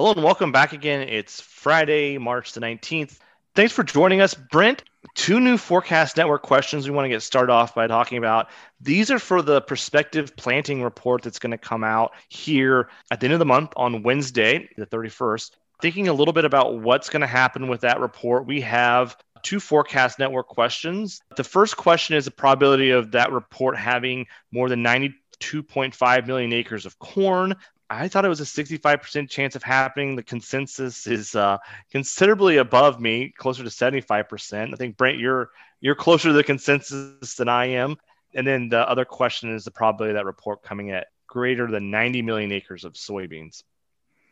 Hello and welcome back again. It's Friday, March the 19th. Thanks for joining us, Brent. Two new Forecast Network questions we want to get started off by talking about. These are for the prospective planting report that's going to come out here at the end of the month on Wednesday, the 31st. Thinking a little bit about what's going to happen with that report, we have two Forecast Network questions. The first question is the probability of that report having more than 92.5 million acres of corn. I thought it was a 65% chance of happening. The consensus is uh, considerably above me, closer to 75%. I think Brent, you're you're closer to the consensus than I am. And then the other question is the probability of that report coming at greater than 90 million acres of soybeans.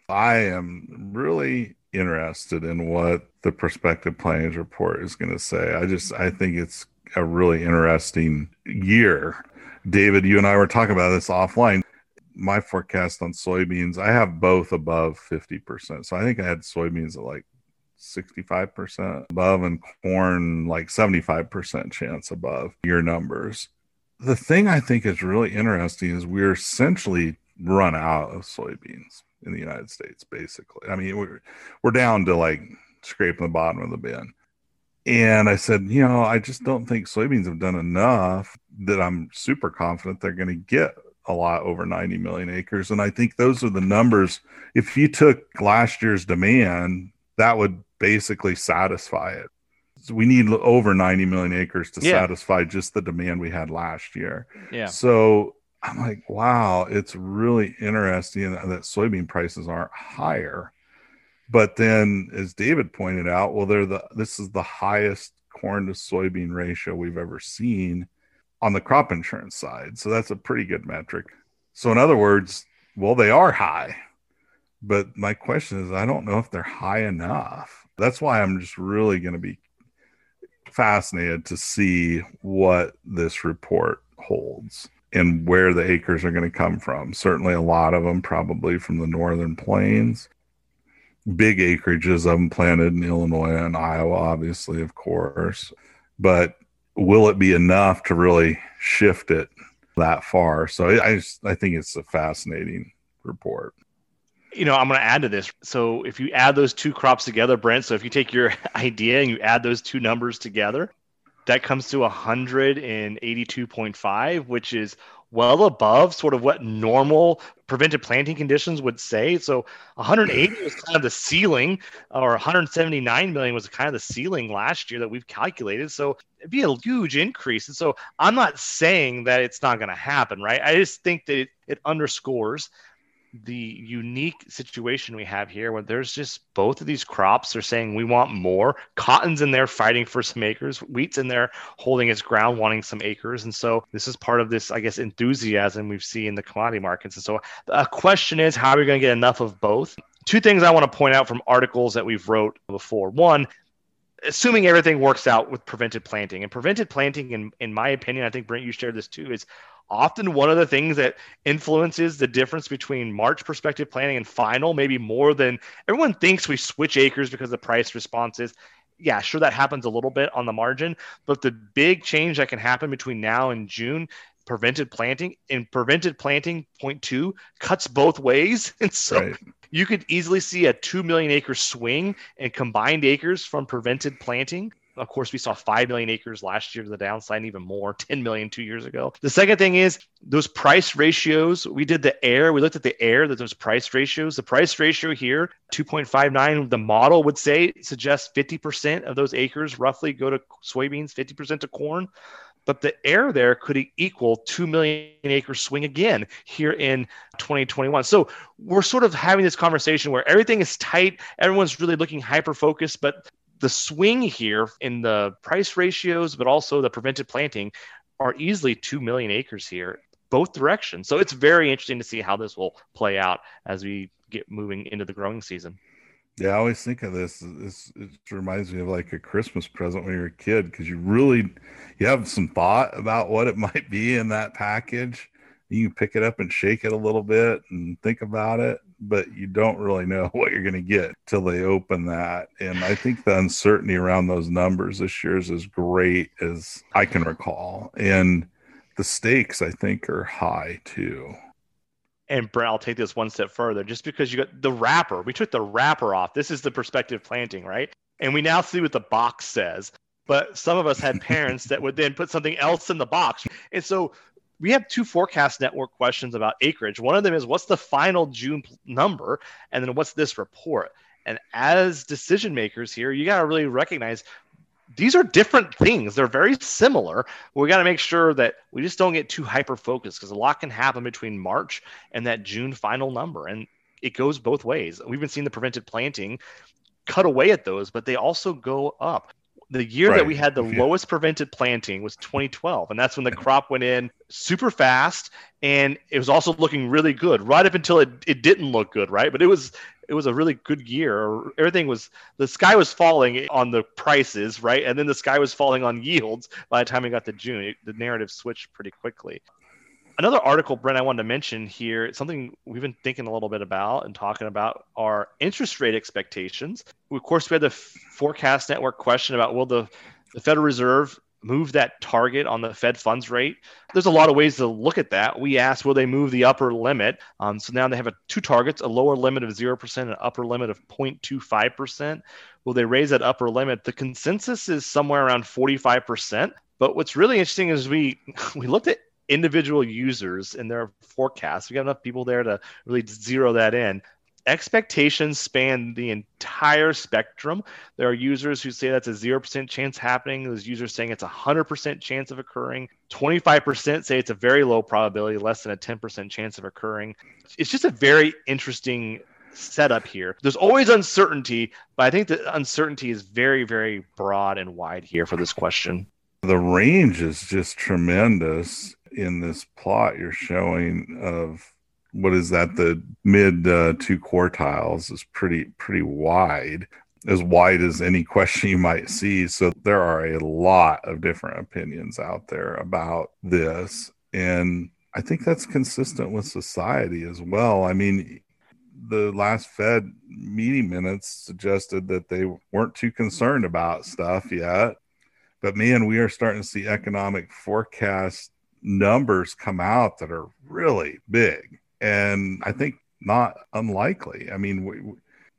I am really interested in what the prospective plantings report is going to say. I just I think it's a really interesting year. David, you and I were talking about this offline my forecast on soybeans, I have both above 50%. So I think I had soybeans at like 65% above and corn like 75% chance above your numbers. The thing I think is really interesting is we're essentially run out of soybeans in the United States, basically. I mean, we're, we're down to like scraping the bottom of the bin. And I said, you know, I just don't think soybeans have done enough that I'm super confident they're going to get a lot over 90 million acres. And I think those are the numbers. If you took last year's demand, that would basically satisfy it. So we need over 90 million acres to yeah. satisfy just the demand we had last year. Yeah. So I'm like, wow, it's really interesting that, that soybean prices aren't higher. But then, as David pointed out, well, they're the this is the highest corn to soybean ratio we've ever seen on the crop insurance side. So that's a pretty good metric. So, in other words, well, they are high. But my question is, I don't know if they're high enough. That's why I'm just really going to be fascinated to see what this report holds and where the acres are going to come from. Certainly, a lot of them probably from the northern plains. Big acreages of them planted in Illinois and Iowa, obviously, of course. But will it be enough to really shift it that far? So I just, I think it's a fascinating report. You know, I'm going to add to this. So if you add those two crops together, Brent, so if you take your idea and you add those two numbers together, that comes to 182.5, which is well above sort of what normal prevented planting conditions would say. So 180 was kind of the ceiling, or 179 million was kind of the ceiling last year that we've calculated. So it'd be a huge increase. And so I'm not saying that it's not going to happen, right? I just think that it, it underscores the unique situation we have here where there's just both of these crops are saying we want more. Cotton's in there fighting for some acres. Wheat's in there holding its ground wanting some acres. And so this is part of this i guess enthusiasm we've seen in the commodity markets. And so a question is how are we going to get enough of both? Two things i want to point out from articles that we've wrote before. One assuming everything works out with prevented planting. And prevented planting in, in my opinion i think brent you shared this too is often one of the things that influences the difference between March prospective planting and final, maybe more than everyone thinks we switch acres because the price response is. Yeah, sure, that happens a little bit on the margin, but the big change that can happen between now and June prevented planting and prevented planting point two cuts both ways and so right. you could easily see a 2 million acre swing in combined acres from prevented planting of course, we saw 5 million acres last year to the downside, even more, 10 million two years ago. The second thing is those price ratios. We did the air, we looked at the air, that those price ratios. The price ratio here, 2.59, the model would say suggests 50% of those acres roughly go to soybeans, 50% to corn but the air there could equal 2 million acre swing again here in 2021 so we're sort of having this conversation where everything is tight everyone's really looking hyper focused but the swing here in the price ratios, but also the prevented planting, are easily 2 million acres here, both directions. So it's very interesting to see how this will play out as we get moving into the growing season. Yeah, I always think of this. This it reminds me of like a Christmas present when you're a kid because you really you have some thought about what it might be in that package. You can pick it up and shake it a little bit and think about it, but you don't really know what you're going to get till they open that. And I think the uncertainty around those numbers this year is as great as I can recall. And the stakes, I think, are high too. And Brent, I'll take this one step further. Just because you got the wrapper, we took the wrapper off. This is the prospective planting, right? And we now see what the box says. But some of us had parents that would then put something else in the box. And so we have two forecast network questions about acreage. One of them is what's the final June number? And then what's this report? And as decision makers here, you got to really recognize these are different things. They're very similar. We got to make sure that we just don't get too hyper focused because a lot can happen between March and that June final number. And it goes both ways. We've been seeing the prevented planting cut away at those, but they also go up. The year right. that we had the yeah. lowest prevented planting was 2012, and that's when the crop went in super fast, and it was also looking really good right up until it, it didn't look good, right? But it was it was a really good year. Everything was the sky was falling on the prices, right? And then the sky was falling on yields by the time we got to June. It, the narrative switched pretty quickly. Another article, Brent, I wanted to mention here, something we've been thinking a little bit about and talking about are interest rate expectations. Of course, we had the forecast network question about will the, the Federal Reserve move that target on the Fed funds rate. There's a lot of ways to look at that. We asked, will they move the upper limit? Um, so now they have a, two targets, a lower limit of 0% and an upper limit of 0.25%. Will they raise that upper limit? The consensus is somewhere around 45%. But what's really interesting is we we looked at individual users and their forecasts. We got enough people there to really zero that in expectations span the entire spectrum. There are users who say that's a 0% chance happening. There's users saying it's a 100% chance of occurring. 25% say it's a very low probability, less than a 10% chance of occurring. It's just a very interesting setup here. There's always uncertainty, but I think the uncertainty is very, very broad and wide here for this question. The range is just tremendous in this plot you're showing of what is that? The mid uh, two quartiles is pretty pretty wide as wide as any question you might see. So there are a lot of different opinions out there about this and i think that's consistent with society as well. I mean the last fed meeting minutes suggested that they weren't too concerned about stuff yet but man we are starting to see economic forecast numbers come out that are really big and I think not unlikely. I mean, we,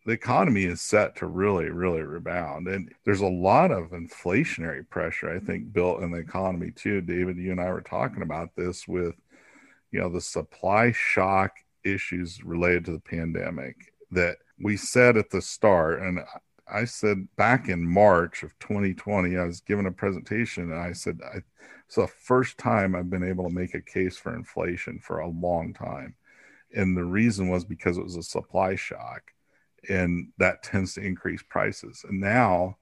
the economy is set to really, really rebound, and there's a lot of inflationary pressure. I think built in the economy too. David, you and I were talking about this with, you know, the supply shock issues related to the pandemic that we said at the start, and I said back in March of 2020, I was given a presentation, and I said, I, it's the first time I've been able to make a case for inflation for a long time. And the reason was because it was a supply shock and that tends to increase prices. And now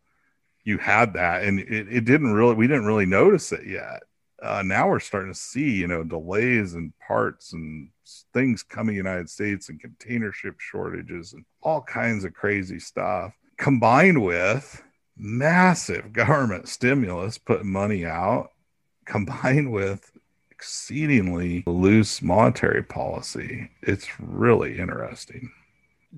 you had that and it, it didn't really we didn't really notice it yet. Uh, now we're starting to see you know delays and parts and things coming united states and container ship shortages and all kinds of crazy stuff combined with massive government stimulus putting money out combined with exceedingly loose monetary policy. It's really interesting.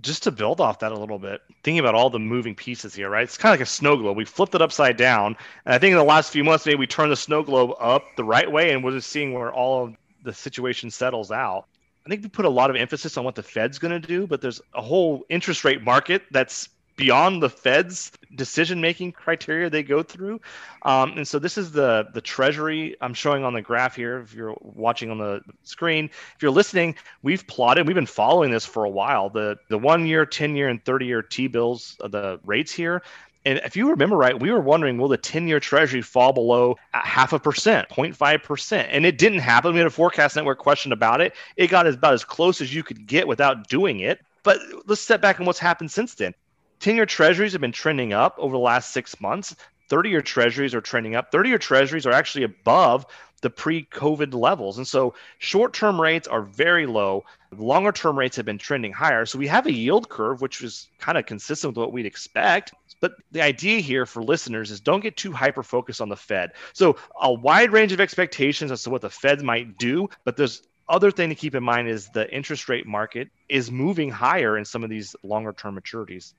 Just to build off that a little bit, thinking about all the moving pieces here, right? It's kind of like a snow globe. We flipped it upside down. And I think in the last few months, maybe we turned the snow globe up the right way and we're just seeing where all of the situation settles out. I think we put a lot of emphasis on what the Fed's going to do, but there's a whole interest rate market that's beyond the Fed's decision making criteria they go through. Um, and so this is the the Treasury I'm showing on the graph here. If you're watching on the screen, if you're listening, we've plotted. We've been following this for a while. The the one year, ten year, and thirty year T bills, uh, the rates here. And if you remember right, we were wondering, will the 10 year treasury fall below half a percent, 0.5%? And it didn't happen. We had a forecast network question about it. It got about as close as you could get without doing it. But let's step back and what's happened since then. 10 year treasuries have been trending up over the last six months. 30 year treasuries are trending up. 30 year treasuries are actually above the pre COVID levels. And so short term rates are very low. Longer term rates have been trending higher. So we have a yield curve, which is kind of consistent with what we'd expect. But the idea here for listeners is don't get too hyper focused on the Fed. So a wide range of expectations as to what the Fed might do, but there's other thing to keep in mind is the interest rate market is moving higher in some of these longer term maturities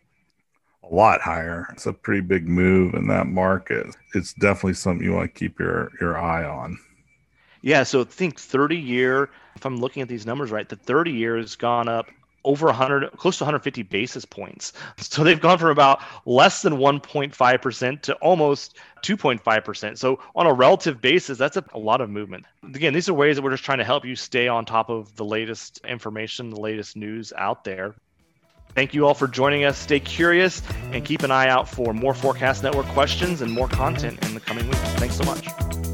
a lot higher. It's a pretty big move in that market. It's definitely something you want to keep your your eye on. Yeah, so think 30 year, if I'm looking at these numbers right, the 30 year has gone up over 100 close to 150 basis points so they've gone from about less than 1.5% to almost 2.5% so on a relative basis that's a, a, lot of movement again these are ways that we're just trying to help you stay on top of the latest information the latest news out there thank you all for joining us. Stay curious and keep an eye out for more forecast network questions and more content in the coming weeks. Thanks so much